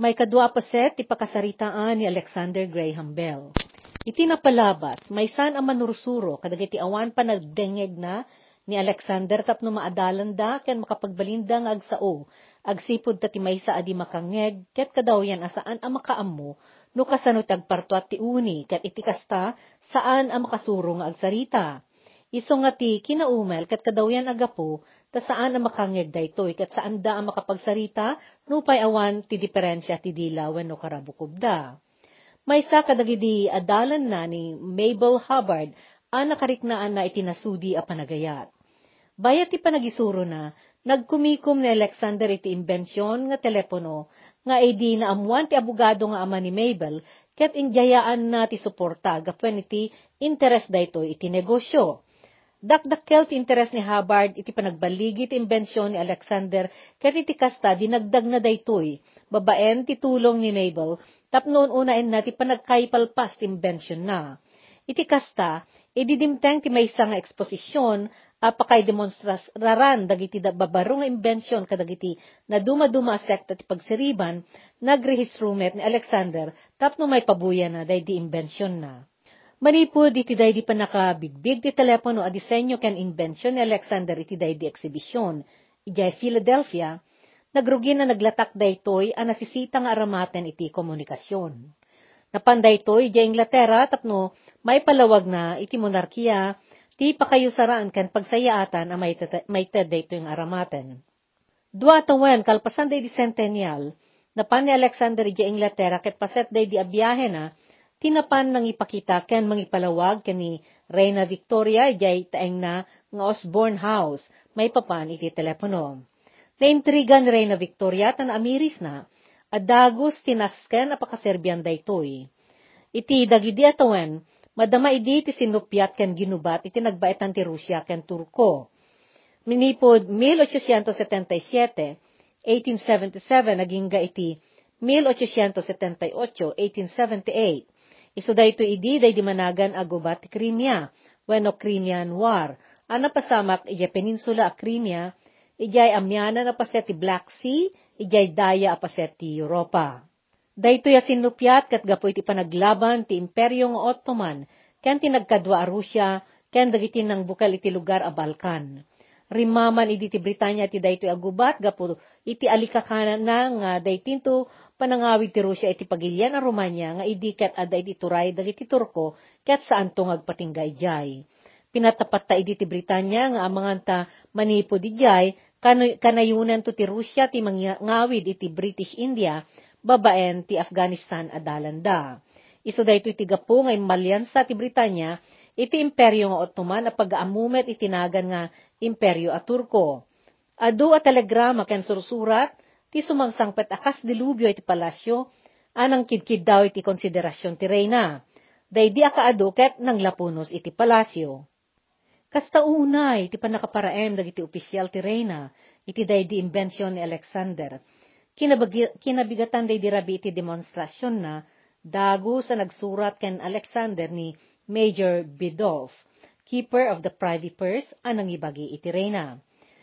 May kadwa pa set, ipakasaritaan ni Alexander Graham Bell. Iti napalabas, may san ang manursuro, kadagiti awan pa nagdengeg na, ni Alexander tapno maadalan da, ken makapagbalinda nga agsao, agsipod tati may sa adi makangeg, ket kadaw yan asaan ang makaammo, no kasano tagparto at ti uni, ket iti kasta, saan ang makasuro nga agsarita. Iso nga ti kinaumel, ket kadaw yan agapo, ta saan ang makangeg daytoy, ket saan da ang makapagsarita, nupay awan ti diferensya ti dilawen no karabukob da. May sa kadagidi adalan na ni Mabel Hubbard ang nakariknaan na itinasudi a panagayat. Bayat ti panagisuro na, nagkumikom ni Alexander iti imbensyon nga telepono, nga edi na amuan ti abogado nga ama ni Mabel, ket injayaan na ti suporta, gapwen iti interes dayto iti negosyo. Dakdakkel ti interes ni Hubbard iti panagbaligi ti imbensyon ni Alexander ket iti kasta dinagdag na daytoy, babaen ti tulong ni Mabel, tapnon unaen na ti panagkaipalpas ti imbensyon na. Iti kasta, ididimteng ti maysa nga eksposisyon apakay demonstras raran dagiti da babaro nga imbensyon kadagiti na dumaduma sekta ti pagsiriban nagrehistrumet ni Alexander tapno may pabuya na day di imbensyon na. Manipod iti day di pa nakabigbig ti telepono a disenyo ken imbensyon ni Alexander iti day di eksibisyon. Ijay Philadelphia, nagrugi na naglatak daytoy a nasisita nga aramaten iti komunikasyon. Napanday to ijay Inglaterra tapno may palawag na iti monarkiya ti pakayusaraan ken pagsayaatan a may, may ted dayto yung aramaten. Dua tawen kalpasan day di centennial, napan ni Alexander ijay Inglaterra ket paset day di abiyahe na tinapan nang ipakita ken mangipalawag ken ni Reina Victoria ijay taeng na nga Osborne House, may papan iti telepono. Naintrigan ni Reina Victoria tan amiris na, adagos tinasken apakaserbian daytoy. Iti dagidi atawen, madama idi ti sinupyat ken ginubat iti nagbaetan ti Rusya ken Turko. Minipod 1877, 1877 naging ga iti 1878, 1878. Iso dayto idi day di managan agubat ti Crimea, wenno Crimean War. Ana pasamak ijay peninsula a Crimea, ijay amyana na paset ti Black Sea, ijay daya a paset ti Europa. Dayto ya sinupyat kat gapoy ti panaglaban ti Imperyo nga Ottoman, ken ti nagkadwa a Rusya, ken dagiti nang bukal iti lugar a Balkan. Rimaman idi ti Britanya ti daytoy agubat gapo iti alikakanan na nga daytinto panangawid ti Rusya iti pagilyan a Romanya nga idiket ada iti turay dagiti Turko ket saan to ngagpatingga ijay. Pinatapat ta idi ti Britanya nga amangan ta manipod ijay kanayunan to ti Rusya ti mangawid iti British India babaen ti Afghanistan adalanda. Iso dayto iti gapo nga imalyansa ti Britanya iti imperyo nga Ottoman a pag-aamumet itinagan nga imperyo a Turko. Adu a telegrama ken sursurat ti sumangsangpet akas dilubyo iti palasyo, anang kidkid daw iti konsiderasyon ti reyna. Day di akaado ket nang lapunos iti palasyo. Kasta unay, iti panakaparaem dagiti opisyal ti reyna, iti day di imbensyon ni Alexander. Kinabagi, kinabigatan day di rabi iti demonstrasyon na, dago sa nagsurat ken Alexander ni Major Bidolph, keeper of the privy purse, anang ibagi iti reyna.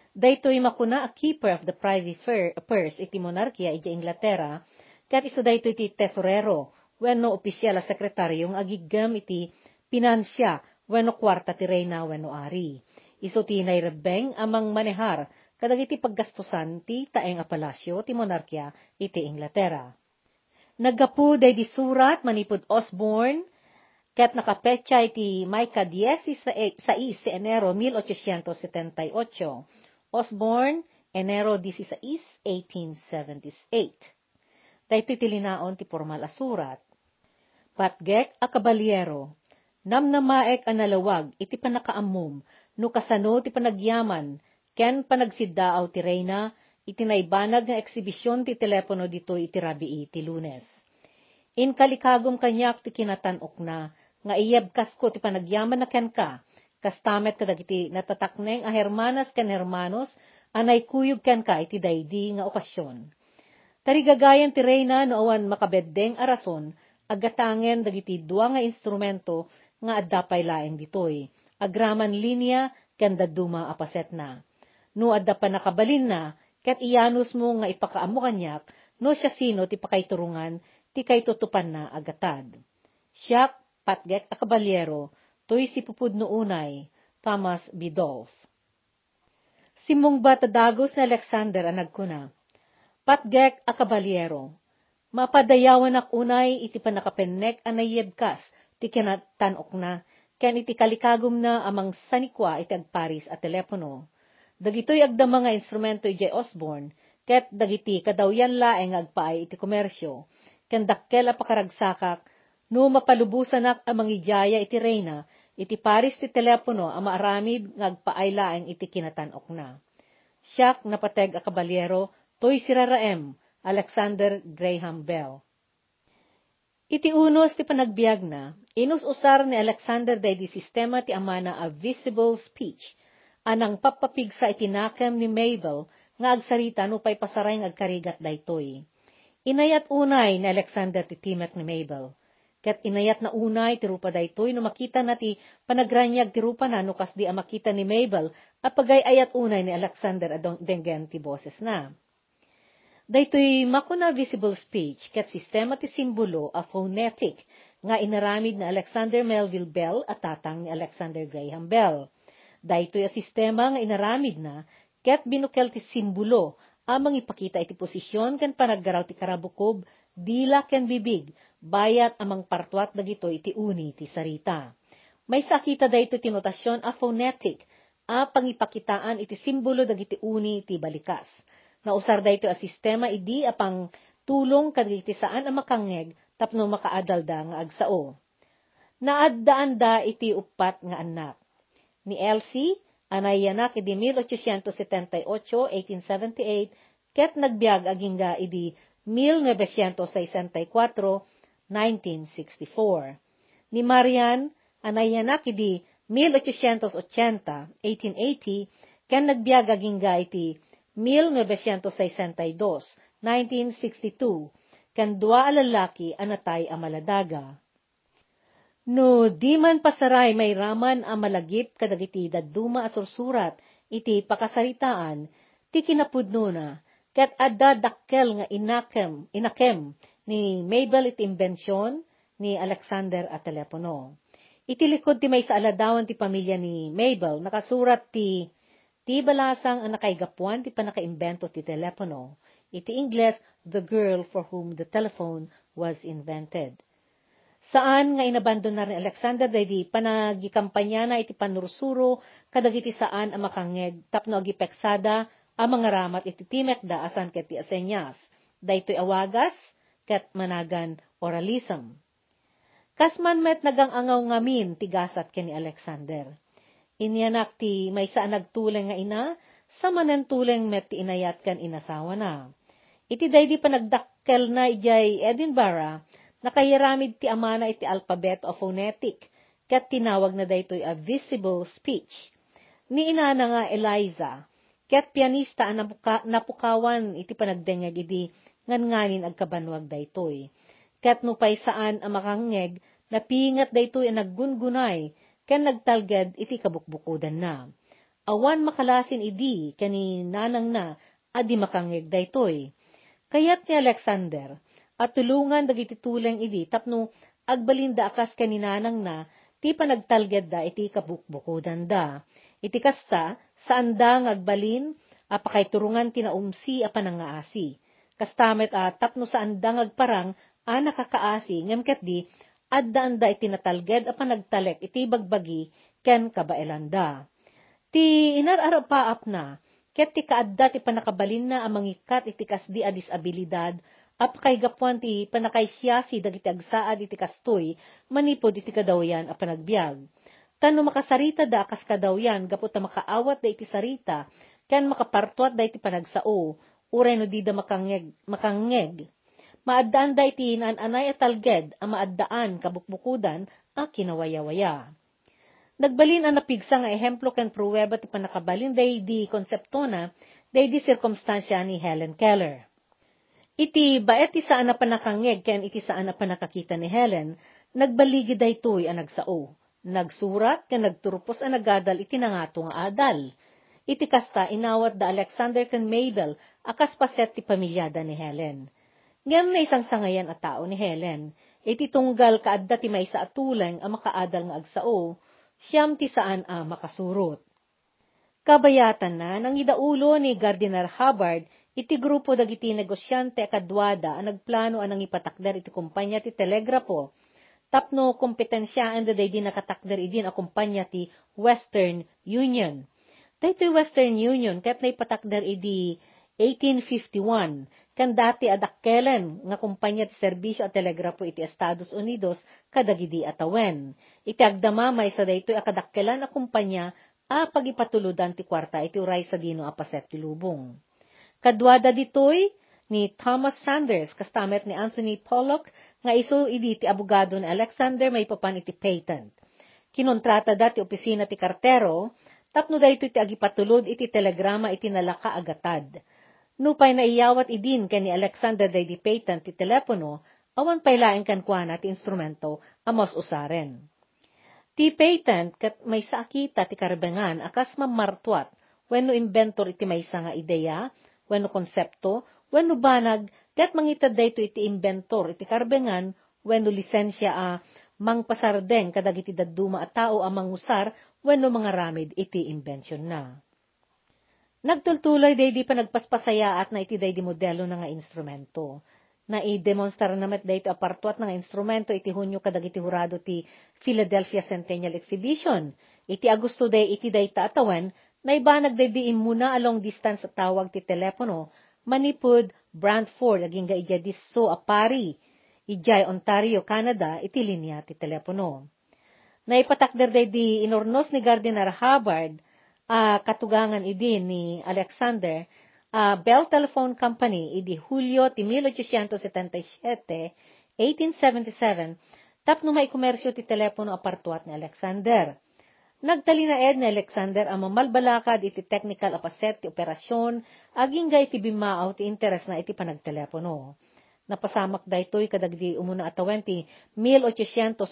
Daytoy makuna a keeper of the privy purse iti monarkiya iti Inglaterra, kat iso daytoy iti tesorero, wenno opisyal a sekretaryo nga agigam iti pinansya, wenno kwarta ti reyna wenno ari. Iso ti nairebeng amang manehar, kadag iti paggastusan ti taeng a palasyo ti monarkiya iti Inglaterra. Naggapu day di surat manipod Osborne, ket nakapetsa iti Maika 10 sa 6 sa Enero 1878. Osborne, Enero 16, 1878. Dahito itilinaon ti formal asurat. Patgek a kabalyero, namnamaek a nalawag iti panakaamum, no kasano ti panagyaman, ken panagsiddaaw ti reyna, iti naibanag nga eksibisyon ti telepono dito iti rabii ti lunes. In kalikagom kanyak ti kinatanok na, nga iyab kasko ti panagyaman na ken ka, kastamet kadag iti natatakneng a hermanas ken hermanos, anay kuyog ken ka iti daydi nga okasyon. Tarigagayan ti reyna no awan makabeddeng arason, agatangen dagiti dua nga instrumento nga addapay laeng ditoy, agraman linya ken daduma apaset na. No adda pa nakabalin na, ket iyanus mo nga ipakaamo kanyak, no siya sino ti pakaiturungan, ti kay tutupan na agatad. Siyak, patgek a kabalyero, to'y si pupudno unay, Thomas Bidolph. Simong batadagos na Alexander ang nagkuna, patgek a kabalyero, mapadayawan ak unay iti panakapennek anayebkas, ti kinatanok na, ken iti kalikagom na amang sanikwa iti agparis a telepono. Dagitoy agdama nga instrumento iti Osborne, ket dagiti kadawyan laeng agpaay iti komersyo, ken dakkel a pakaragsakak, no mapalubusan ak amang ijaya iti reyna, iti paris ti telepono a maaramid nga agpaay laeng iti kinatanok na. Siyak napateg a kabalyero, toy siraraem, Alexander Graham Bell. Iti unos ti panagbiag na, inus usar ni Alexander day di sistema ti amana a visible speech, anang papapigsa iti nakam ni Mabel nga agsarita no pay pasaray nga agkarigat daytoy. Inayat unay ni Alexander ti timek ni Mabel. Ket inayat na unay ti rupa daytoy no makita na ti panagranyag ti rupa na no kasdi a makita ni Mabel apagay ayat unay ni Alexander adong denggen ti boses na. Daytoy makuna visible speech ket sistema ti simbolo a phonetic nga inaramid na Alexander Melville Bell at tatang ni Alexander Graham Bell. Daytoy a sistema nga inaramid na ket binukel ti simbolo amang ipakita iti posisyon ken panaggaraw ti karabukob dila ken bibig bayat amang partwat dagito iti uni ti sarita. May sakita dayto ti notasyon a phonetic a pangipakitaan iti simbolo dagiti uni ti balikas Nausar da ito a sistema idi apang tulong kadagiti saan ang makangeg tapno makaadalda nga agsao. Naaddaan da iti upat nga anak. Ni Elsie, anay yanak idi 1878, 1878, ket nagbiag aging idi 1964, 1964. Ni Marian, anay yanak idi 1880, 1880, ken nagbiag aging iti 1962, 1962, kan dua alalaki anatay a maladaga. No, di man pasaray may raman a malagip kadagiti dadduma a sursurat iti pakasaritaan, ti kinapudno na, ket adda dakkel nga inakem, inakem ni Mabel iti imbensyon ni Alexander at telepono. Iti likod ti may sa aladawan ti pamilya ni Mabel, nakasurat ti Ti balasang ang nakaigapuan ti panakaimbento ti telepono. Iti Ingles, the girl for whom the telephone was invented. Saan nga inabandon na ni Alexander daydi panagikampanya na iti panursuro kadagiti saan ang makangeg tapno agipeksada ang mga ramat iti timek da asan ket ti asenyas. Daytoy awagas ket managan oralism. Kasman met nagang angaw ngamin tigasat ken ni Alexander. Inyanak ti may saan nagtuleng nga ina, sa manen tuleng met ti inayat kan inasawa na. Iti day di pa nagdakkel na ijay Edinburgh, nakayaramid ti amana iti alphabet o phonetic, kat tinawag na daytoy a visible speech. Ni ina na nga Eliza, kat pianista ang napuka, napukawan iti panagdengeg idi ngan nganin agkabanwag daytoy. Kat no pay saan ang makangeg, napingat daytoy ang naggungunay, ken nagtalged iti kabukbukudan na. Awan makalasin idi kani nanang na adi makangeg daytoy. Kayat ni Alexander, at tulungan dagiti tuleng idi tapno agbalinda akas kaninanang na ti panagtalged da iti kabukbukudan da. Iti kasta, saan da ngagbalin, apakay turungan tinaumsi a panangaasi. Kastamet a tapno saan da ngagparang a nakakaasi ngem di addaan da iti natalged a panagtalek iti bagbagi ken kabaelanda. Ti inararapaap na, ket ti kaadda ti panakabalin na ang mangikat iti kasdi a disabilidad, ap kay gapuan ti panakaisiyasi dagiti agsaad iti kastoy, manipod iti kadawyan a panagbiag. Tano makasarita da kas kadawyan, gapot ta makaawat da iti sarita, ken makapartuat da iti panagsao, uray no di da makangeg, makangeg Maaddaan da iti anay at talged, a maaddaan kabukbukudan, a kinawayawaya. Nagbalin ang napigsa nga ehemplo ken pruweba ti panakabalin day di konseptona, day di sirkumstansya ni Helen Keller. Iti baet ti saan na panakangeg ken iti saan na panakakita ni Helen, nagbaligi daytoy ang nagsao. Nagsurat ken nagturpos ang nagadal iti nangato nga adal. Iti kasta inawat da Alexander ken Mabel akas paset ti pamilyada ni Helen ngem na isang sangayan at tao ni Helen, iti tunggal kaadda ti may sa atuleng a makaadal nga agsao, siyam ti saan a makasurot. Kabayatan na, nang idaulo ni Gardiner Hubbard, iti grupo dagiti negosyante kadwada ang nagplano anang ipatakder iti kumpanya ti telegrapo, tapno kompetensyaan da day di nakatakder idin a kumpanya ti Western Union. Dahito Western Union, kat na ipatakder idi 1851, kan dati adakkelen nga kumpanya ti serbisyo at telegrapo iti Estados Unidos kadagidi atawen. Iti agdamamay sa daytoy akadakkelan a kumpanya a pagipatuludan ti kwarta iti uray sa dino a paset ti lubong. Kadwada ditoy ni Thomas Sanders kastamet ni Anthony Pollock nga iso idi ti abogado ni Alexander may papan iti patent. Kinontrata dati opisina ti kartero tapno daytoy ti agipatulod iti telegrama iti nalaka agatad Nupay na iyawat idin ken ni Alexander day di patent ti telepono, awan pay laeng kan kuana ti instrumento amos usaren. Ti patent kat may sakita ti karbengan akas mamartuat wenno inventor iti may nga ideya, wenno konsepto, wenno banag, kat mangitad dayto iti inventor iti karbengan, wenno lisensya a mangpasardeng kadagiti dadduma a tao a mangusar wenno mga ramid iti invention na. Nagtultuloy day di pa nagpaspasaya at na iti day di modelo na nga instrumento. Na i-demonstra namat day ito apartuat nga instrumento iti hunyo kadag iti hurado ti Philadelphia Centennial Exhibition. Iti Agusto day iti day taatawan na ibanag day di imuna along distance at tawag ti telepono manipud Brantford aging ga ija disso a Pari, ijay Ontario, Canada, iti linya ti telepono. Naipatakder day di inornos ni Gardiner Hubbard uh, katugangan idi ni Alexander, uh, Bell Telephone Company idi Hulyo ti 1877, 1877, tapno may komersyo ti telepono apartuat ni Alexander. Nagtali na ed ni Alexander ang mamalbalakad iti technical apaset ti operasyon, aging ga iti bimaaw ti interes na iti panagtelepono. Napasamak da ito'y kadagdi umuna at 20, 1880,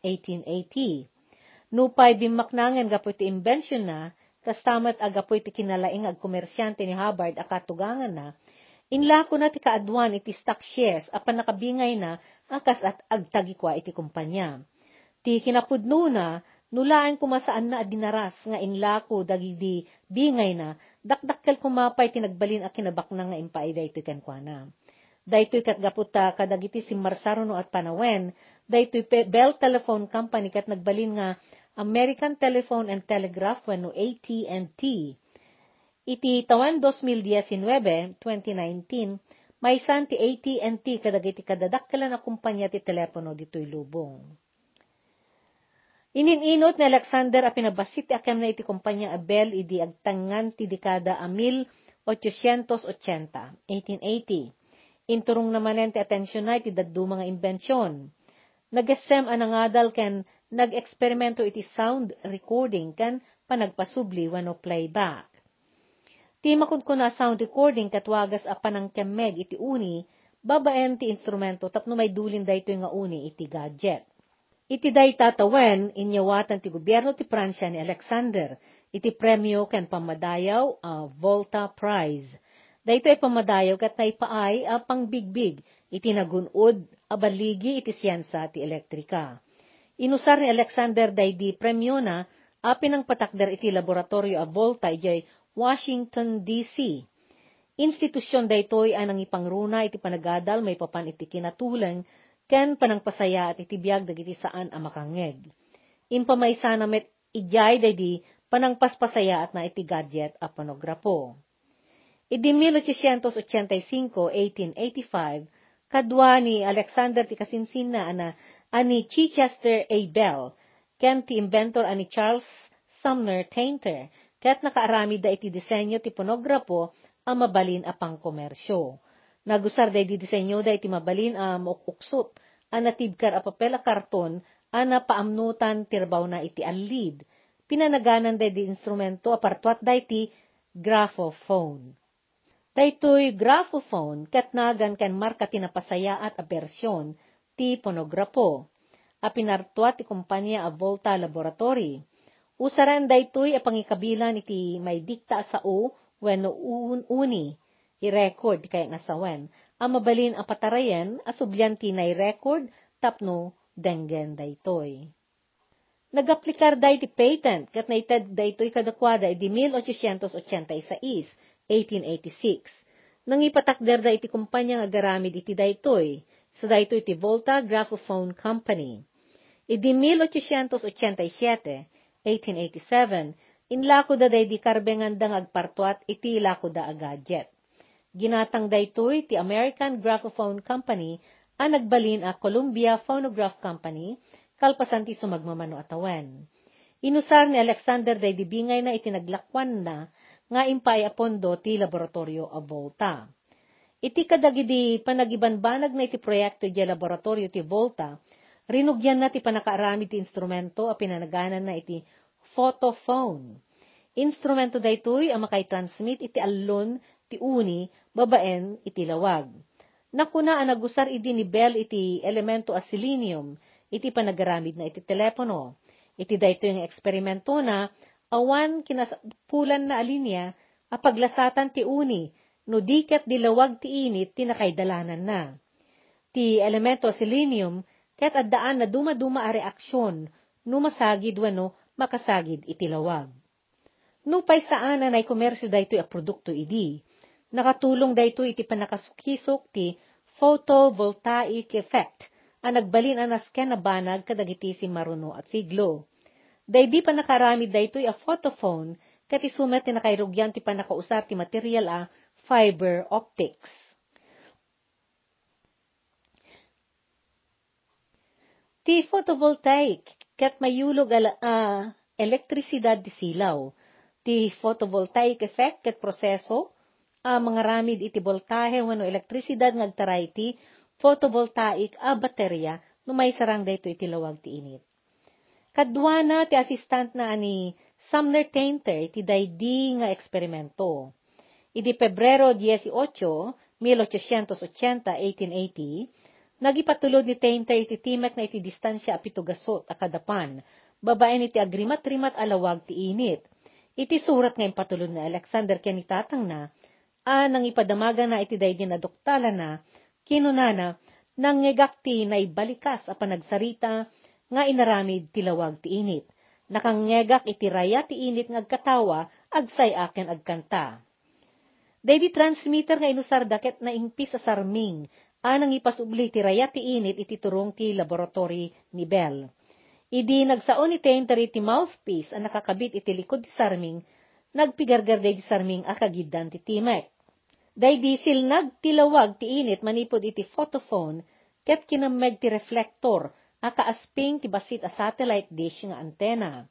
1880. Nupay bimaknangen gapo iti invention na, kastamat agapo iti kinalaing ag komersyante ni Hubbard akatugangan na, inlako na ti kaadwan iti stock shares apan nakabingay na akas at agtagikwa iti kumpanya. Ti kinapudno na, nulaan kumasaan na adinaras nga inlako dagidi bingay na, dakdakkel kumapay tinagbalin a kinabakna nga impay daytoy kenkwana. Daytoy kat gaputa kadagiti si Marsarono at Panawen, daytoy Bell Telephone Company kat nagbalin nga American Telephone and Telegraph wenno AT&T. Iti tawan 2019, 2019, may san ti AT&T kadagiti kadadakkelan na kumpanya ti telepono ditoy lubong. Inininot ni Alexander a pinabasit ti akam na iti kumpanya Abel idi agtangan ti dekada a 1880, 1880. Inturong naman ti atensyon na iti daddu mga imbensyon. Nagesem anangadal ken nag-eksperimento iti sound recording kan panagpasubli wano playback. Ti makud ko na sound recording katwagas a panang kemeg iti uni, babaen ti instrumento tapno may dulin dayto nga uni iti gadget. Iti day tatawen, inyawatan ti gobyerno ti Pransya ni Alexander, iti premyo ken pamadayaw a Volta Prize. Dayto ay pamadayaw kat naipaay a pangbigbig, iti nagunod a baligi iti siyensa ti elektrika. Inusar ni Alexander Daydi premyo na apin ang patakder iti laboratorio a Volta ijay Washington, D.C. Institusyon daytoy ay nang ipangruna iti panagadal may papan iti kinatuleng ken panangpasaya at iti biyag dagiti saan a makangeg. Impamaysa met ijay daydi panangpaspasaya at na iti gadget a panograpo. Idi 1885, 1885, kadwa ni Alexander ti kasinsin na ana ani Chichester A. Bell, ken ti inventor ani Charles Sumner Tainter, ket nakaarami da iti disenyo ti ponograpo ang mabalin a pangkomersyo. Nagusar da iti disenyo da iti mabalin a maukuksot, a natibkar a papel a karton, a napaamnutan tirbaw na iti alid. Pinanaganan da iti instrumento apartuat da iti graphophone. Daytoy graphophone ket nagan ken marka tinapasaya at a bersyon ti ponograpo. A pinartua ti kumpanya a Volta Laboratory. Usaran daytoy a pangikabilan iti may dikta sa o wenno un uni i-record kay nasawen. ang mabalin ang patarayen asubyan tinay record tapno denggen daytoy. Nagaplikar day ti patent kat naited daytoy kadakwada di 1886, 1886. Nang ipatakder da iti kumpanya nga garamid iti daytoy, sa daytoy iti Volta Graphophone Company. Idi 1887, 1887, inlako da day di karbengandang agpartuat iti ilako da a gadget. Ginatang daytoy ti American Graphophone Company ang nagbalin a Columbia Phonograph Company kalpasan ti sumagmamano atawan. Inusar ni Alexander day dibingay na itinaglakwan na nga impay apondo ti laboratorio a Volta. Iti kadagidi panagibanbanag na iti proyekto di laboratorio ti Volta, rinugyan na ti panakaarami ti instrumento a pinanaganan na iti photophone. Instrumento daytoy ang makay-transmit iti allon ti uni babaen iti lawag. Nakuna ang nagusar idi ni Bell iti elemento a selenium iti panagaramid na iti telepono. Iti daytoy yung eksperimento na awan kinasapulan na alinya a paglasatan ti uni no diket dilawag ti init ti nakaydalanan na. Ti elemento selenium ket addaan na dumaduma a reaksyon no masagid wano makasagid iti lawag. No pay saan na komersyo daytoy a produkto idi. Nakatulong daytoy iti panakasukisok ti photovoltaic effect ang nagbalin anas ken na banag kadagiti si maruno at siglo. Daydi pa nakarami daytoy a photophone ket isumet ti nakairugyan ti panakausar ti material a fiber optics. Ti photovoltaic ket mayulog ala uh, elektrisidad di silaw. Ti photovoltaic effect ket proseso a uh, mga ramid iti voltahe wenno elektrisidad ngagtaray ti photovoltaic a baterya no may sarang dayto iti lawag ti init. Kadwana ti assistant na ani Sumner Tainter iti daydi nga eksperimento. Idi Pebrero 18, 1880, 1880, nagipatulod ni Tainter iti timek na iti distansya apitugasot akadapan, babaen iti agrimat-rimat alawag ti init. Iti surat ngayon patulod ni Alexander ken itatang na, a nang ipadamaga na iti daydi na doktala na, kinunana, nang ngegakti na ibalikas a panagsarita, nga inaramid tilawag ti init. Nakangegak iti raya ti init ngagkatawa, agsay aken agkanta. David transmitter nga inusar daket na ingpis sa sarming, anang ipasubli ti raya ti init iti turong ti laboratory ni Bell. Idi nagsaon ni Tentary ti mouthpiece ang nakakabit iti likod ti sarming, nagpigargar ti sarming akagiddan ti timek. Daydi silnag tilawag ti init manipod iti photophone, ket kinameg ti reflector akaasping ti basit a satellite dish nga antena.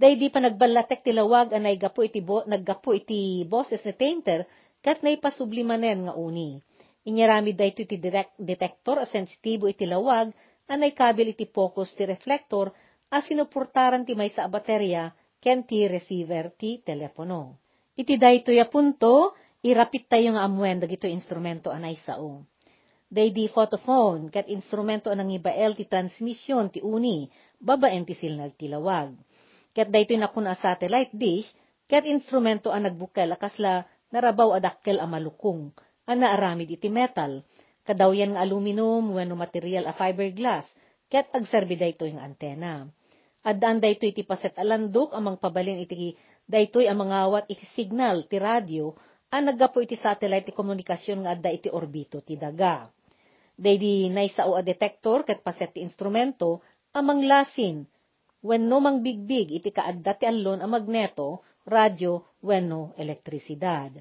Day di pa nagbalatek ti lawag anay gapo iti bo, naggapo iti boses ni Tainter kat naipasublimanen nga uni. Inyarami dayto iti direct detector a sensitibo iti lawag anay kabil iti focus ti reflector a sinuportaran ti may sa baterya ken ti receiver ti telepono. Iti dayto ya punto, irapit tayo nga amwen dagito instrumento anay sao day di photophone, kat instrumento anang ibael ti transmission ti uni, babaen ti silnag ti lawag. Kat daytoy nakun a satellite dish, kat instrumento ang nagbukel akasla narabaw adakkel a malukong, ang naaramid iti metal, kadaw yan nga aluminum wenno material a fiberglass, ket agserbi daytoy ang antena. Addaan daytoy iti paset alandok amang pabalin iti daytoy ang mangawat iti signal ti radio ang naggapo iti satellite ti komunikasyon nga adda iti orbito ti daga. Daydi naisao a detector ket paset ti instrumento amang lasin wenno mang bigbig iti kaadda ti allon a magneto, radyo wenno elektrisidad.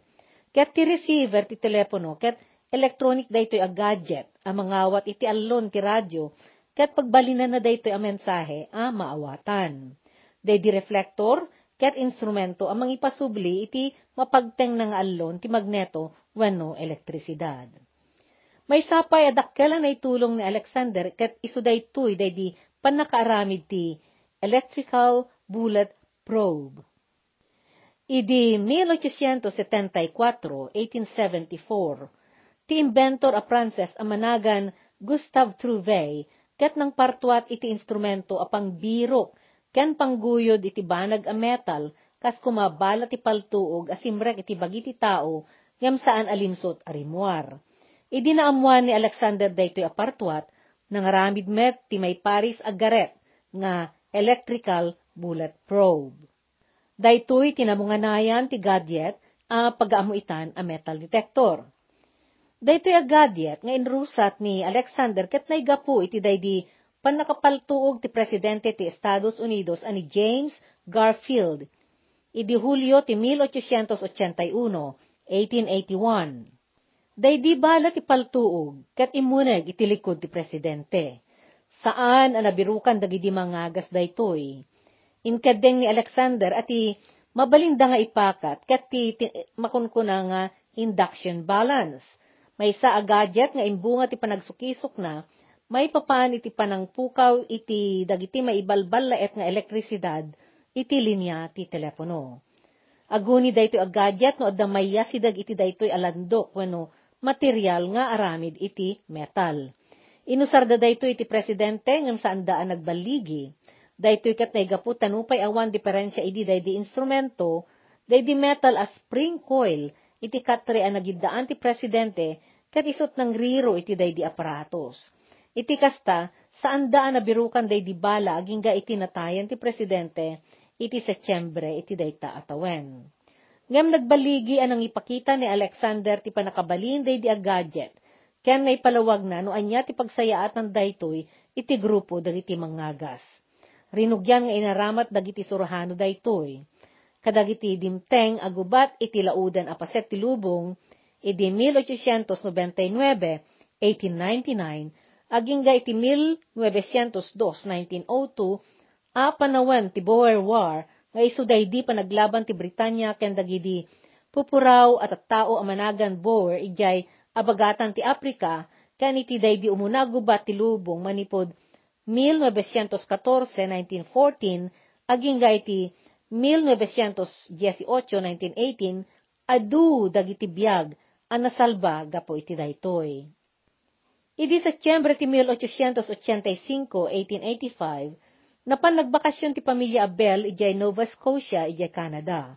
Ket ti receiver ti telepono ket electronic daytoy a gadget a mangawat iti allon ti radyo ket pagbalinan na daytoy a mensahe a maawatan. Daydi reflector ket instrumento amang ipasubli iti mapagteng nga allon ti magneto wenno elektrisidad. May sapay adakkel na itulong ni Alexander ket isuday tuy day di panakaaramid ti electrical bullet probe. Idi 1874, 1874, ti inventor a Frances a managan Gustave Trouvé ket nang partuat iti instrumento a pangbiro ken pangguyod iti banag a metal kas kumabala ti paltuog asimrek iti bagiti tao ngem saan alimsot a rimuar Idinaamuan ni Alexander daytoy apartwat nang ramid met ti may Paris agaret nga electrical bullet probe. Daytoy tinamunganayan ti gadget a pagaamuitan a metal detector. Daytoy a gadget nga inrusat ni Alexander ket naigapu iti daydi panakapaltuog ti presidente ti Estados Unidos ani James Garfield idi Hulyo ti 1881, 1881. Daydi bala ti paltuog, kat imuneg iti likod ti presidente. Saan ang nabirukan dagidi mangagas daytoy. Inkadeng ni Alexander ati mabalinda nga ipakat kat ti, ti makunkuna nga induction balance. May sa gadget nga imbunga ti panagsukisok na, may papan iti panangpukaw iti dagiti maibalbal laet nga elektrisidad iti linya ti telepono. Aguni daytoy a gadget no adda mayasidag iti daytoy alandok wenno material nga aramid iti metal. Inusar da dayto iti presidente ngem saan daan nagbaligi. Daytoy kat naigapu tanupay awan diferensya idi daydi instrumento, daydi metal as spring coil, iti katre a nagidaan ti presidente, kat isot ng riro iti daydi aparatos. Iti kasta, saan daan nabirukan daydi bala aging ga iti natayan ti presidente, iti Setyembre iti dayta atawen. Ngem nagbaligi anang ipakita ni Alexander ti panakabalin day di a gadget, ken na ipalawag na no anya ti pagsayaatan daytoy iti grupo dagiti mangagas. Rinugyan nga inaramat dagiti surahano daytoy. Kadagiti dimteng agubat iti laudan apaset ti lubong, idi 1899, 1899, aging ga iti 1902, 1902, a panawan ti Boer War, nga isuday di pa naglaban ti Britanya ken dagidi pupuraw at at tao amanagan Boer ijay abagatan ti Afrika ken iti daydi umunagubat ti lubong manipod 1914-1914 aging ga iti 1918-1918 adu dagiti biag ang nasalba gapo iti daytoy. Idi Setyembre ti 1885, 1885, Napan nagbakasyon ti pamilya Abel ijay Nova Scotia ijay Canada.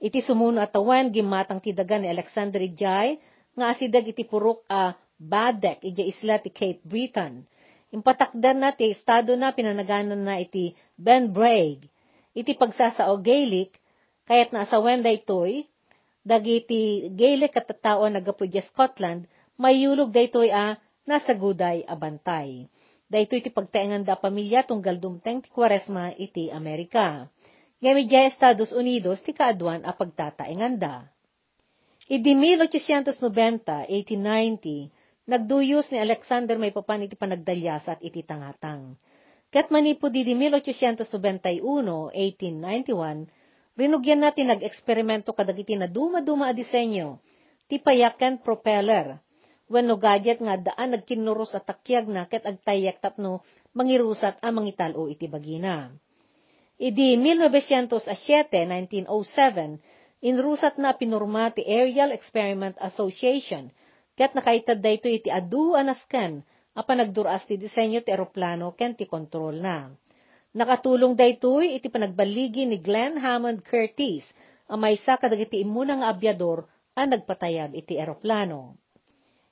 Iti sumuno atawan gimatang ti daga ni Alexander ijay nga asidag iti purok a Badek ijay isla ti Cape Breton. Impatakdan na ti estado na pinanaganan na iti Ben Braig. Iti pagsasao Gaelic kayat na asawen daytoy dagiti Gaelic katatao nagapudya Scotland mayulog daytoy a nasa guday abantay. Daytoy iti pagtaengan da pamilya tunggal dumteng ti kwaresma iti Amerika. Ngamidya Estados Unidos ti kaadwan a pagtataengan da. Idi 1890, 1890, nagduyos ni Alexander may papan iti panagdalyasat iti tangatang. Kat manipo di 1891, 1891, rinugyan natin nag-eksperimento kadagiti na duma-duma a disenyo, ti payakan propeller, wenno gadget nga daan nagkinuros at takyag na ket agtayak tapno mangirusat a mangitalo iti bagina. Idi 1907, 1907, inrusat na pinurma ti Aerial Experiment Association ket nakaitad dayto iti adu anasken a panagduras ti disenyo ti eroplano ken ti kontrol na. Nakatulong daytoy iti panagbaligi ni Glenn Hammond Curtis a maysa kadagiti imuna nga abyador a nagpatayab iti eroplano.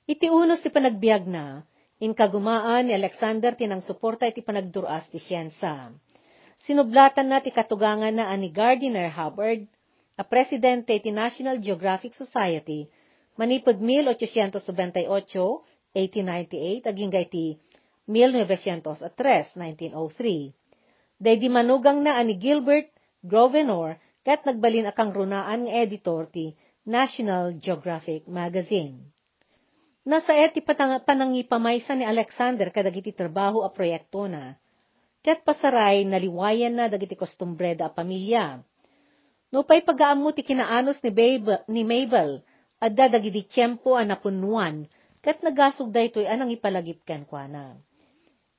Iti unos ti panagbiag na, in kagumaan ni Alexander tinang suporta iti panagduras ti siyensa. Sinublatan na ti katugangan na ani Gardiner Hubbard, a presidente ti National Geographic Society, manipod 1878, 1898, aging gaiti 1903, 1903. Day manugang na ani Gilbert Grovenor, kat nagbalin akang runaan nga editor ti National Geographic Magazine. Nasa eti patang, panangipamaysa ni Alexander kadagiti trabaho a proyekto na, ket pasaray naliwayan na dagiti kostumbreda a pamilya. No pay pagaammo ti kinaanos ni, Babe, ni Mabel, adda dagiti tiyempo a napunuan, ket nagasog daytoy anang ipalagip ken kuana.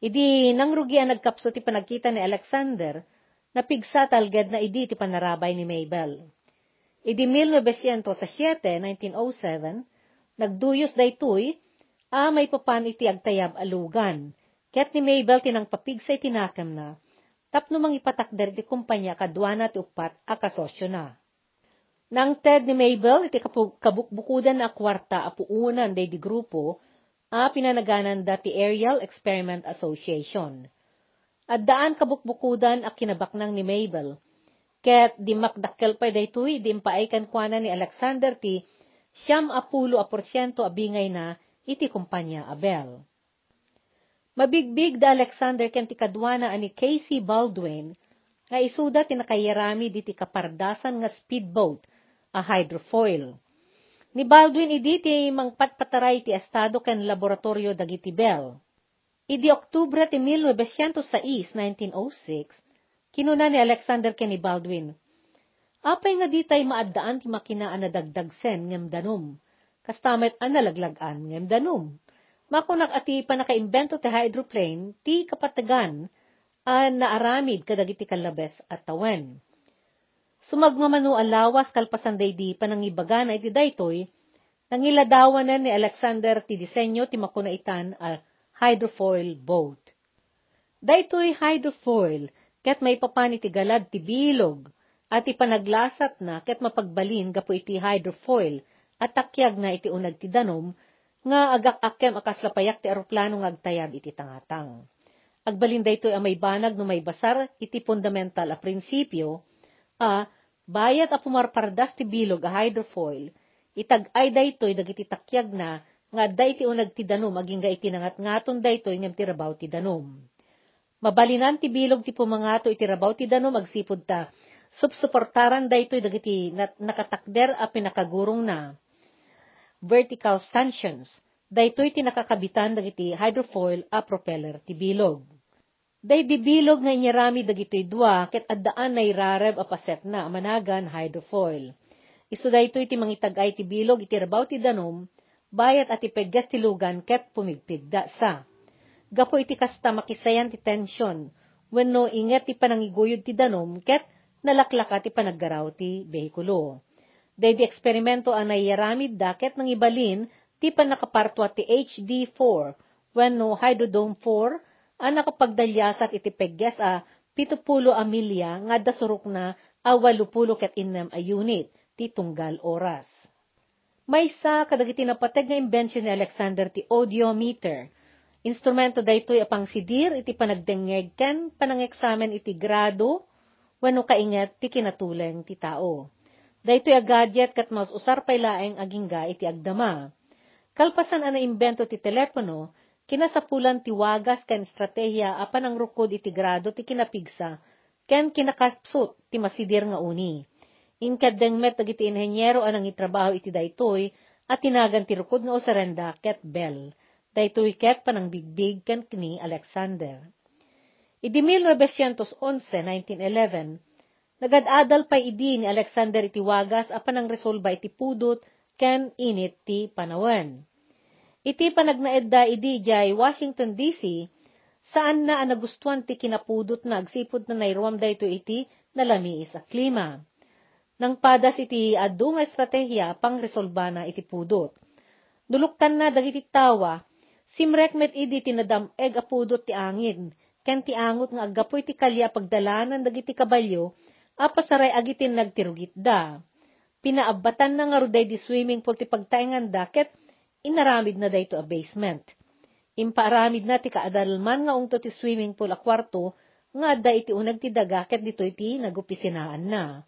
Idi nang rugian nagkapso ti panagkita ni Alexander, napigsa talged na idi ti panarabay ni Mabel. Idi 1907, 1907, Nagduyos daytoy, a may papan iti agtayab alugan. Ket ni Mabel tinang papigsa tinakam na, tapno mang ipatakder di kumpanya kadwana ti upat akasosyo na. Nang TED ni Mabel, iti kabukbukudan na kwarta apuunan day di grupo, a pinanaganan dati Aerial Experiment Association. At daan kabukbukudan a kinabaknang ni Mabel, ket di makdakkel pa daytoy di impaaykan kuana ni Alexander ti siyam apulo a porsyento abingay na iti kumpanya Abel. Mabigbig da Alexander ken ti ani Casey Baldwin nga isuda ti nakayarami diti kapardasan nga speedboat a hydrofoil. Ni Baldwin idi ti mangpatpataray ti estado ken laboratorio dagiti Bell. Idi Oktubre ti 1906, 1906, kinuna ni Alexander ken ni Baldwin. Apay nga ditay maaddaan ti makinaan na dagdagsen ngem danom. Kastamet an nalaglagan ngem danom. Makunak ati pa nakaimbento ti hydroplane ti kapatagan an naaramid kadagiti kalabes at tawen. Sumagmamano alawas kalpasan daydi panangibaga na iti daytoy, nangiladawanan ni Alexander ti disenyo ti makunaitan a hydrofoil boat. Daytoy hydrofoil, ket may papani ti galad ti bilog, at ipanaglasat na ket mapagbalin gapo iti hydrofoil, at takyag na iti unag ti danom, nga agak-akem akaslapayak ti aeroplano nga agtayab iti tangatang. Agbalin daytoy a may banag no may basar iti fundamental a prinsipyo, a bayat a pumarpardas ti bilog a hydrofoil, itag-ay daytoy dagiti takyag na nga day ti unag ti danom aging ga iti nangat ngaton daytoy ngem ti rabaw ti danom. Mabalinan ti bilog ti pumangato iti rabaw ti danom agsipod ta subsuportaran daytoy dagiti nakatakder a pinakagurong na vertical stanchions. Daytoy ti nakakabitan dagiti hydrofoil a propeller ti bilog. Day dibilog nga inyarami dagitoy dua, ket addaan na irareb a paset na, managan hydrofoil. Isu daytoy ti mangitagay ti bilog iti rabaw ti danom, bayat at ipeggas ti lugan ket pumigpig da sa. Gapo iti kasta makisayan ti tensyon, wenno inget ti panangiguyod ti danom, ket ti panaggaraw ti behikulo. Day eksperimento ang naiyaramid da ket nang ibalin ti panakapartwa ti HD4, wenno Hydrodome 4, ang nakapagdalyasat iti pegges a pitupulo a nga dasurok na a walupulo ket innem a unit ti tunggal oras. May sa kadagiti napateg nga imbensyon ni Alexander ti audiometer. Instrumento daytoy apang sidir iti panagdengeg ken panangeksamen iti grado wenno kainget ti kinatuleng ti tao. Daytoy a gadget kat mas usar pay laeng agingga iti agdama. Kalpasan ana imbento ti telepono, kinasapulan ti wagas ken estratehiya apan ang rukod iti grado ti kinapigsa, ken kinakapsut ti masidir nga uni. Inkadeng met dagiti inhenyero anang itrabaho iti daytoy, at tinagan ti rukod nga osarenda ket bell. Daytoy ket panang bigbig ken kini Alexander. Idi 1911, 1911, nagadadal pa idi ni Alexander iti wagas apan ang resolba iti pudot ken init ti panawen. Iti panagnaedda idi jay Washington DC, saan na ang nagustuhan ti kinapudot na agsipod na nairuam dayto iti nalamiis a klima. Nang padas iti adu nga estratehiya pang resolba na iti pudot. Duluktan na dagiti tawa, simrek met idi tinadameg a pudot ti angin, ken ti angot nga agapoy ti kalya pagdalanan dagiti kabalyo, apasaray agitin nagtirugit da. Pinaabatan na nga ruday di swimming pool ti pagtaingan da, ket inaramid na dayto a basement. Impaaramid na ti kaadalman nga ungto ti swimming pool a kwarto, nga adda iti unag ti daga ket dito iti nagupisinaan na.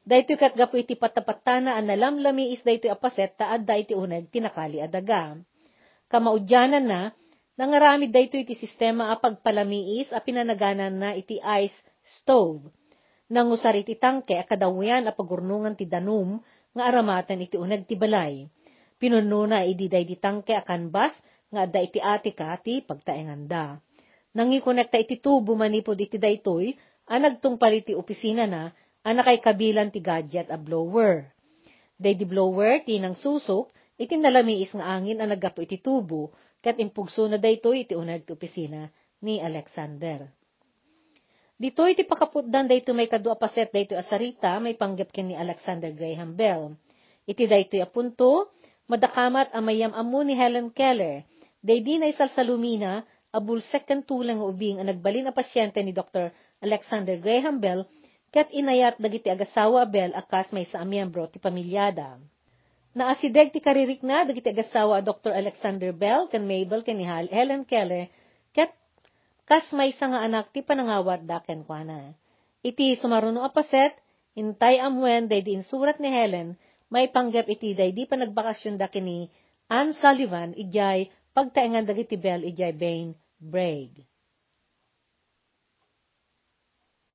Dayto kat gapo iti patapatana an nalamlami is dayto apaset ta adda iti unag tinakali a daga. Kamaudyanan na, nangaramid dayto iti sistema a pagpalamiis a pinanaganan na iti ice stove. Nangusar iti tangke a kadawian a pagurnungan ti danum nga aramatan iti unag ti balay Pinuno na ididay ditangke akan bas, nga da iti ati ti pagtaenganda. Nangikonekta iti tubo manipod iti daytoy, ang nagtungpal iti opisina na, anakay kabilan ti gadget a blower. Day di blower, ti nang susok, iti nalamiis nga angin ang nagapo iti tubo, kat impugso na daytoy iti unag ti opisina ni Alexander. Dito iti pakaputdan dayto may kadua paset dayto asarita, may panggap ken ni Alexander Graham Bell. Iti dayto apunto, Madakamat amayam amu ni Helen Keller, day di na isalsalumina, abulsek kan tulang ubing ang nagbalin na pasyente ni Dr. Alexander Graham Bell, ket inayat dagiti agasawa Bel akas may sa miyembro ti pamilyada. Naasideg ti karirik na dagiti agasawa Dr. Alexander Bell ken Mabel ni Helen Keller ket kas may nga anak ti panangawat da ken kuana. Iti sumaruno apaset, intay amwen day di insurat ni Helen, may panggap iti day di pa nagbakasyon da kini Anne Sullivan ijay pagtaengan dagiti Bell ijay Bain Bragg.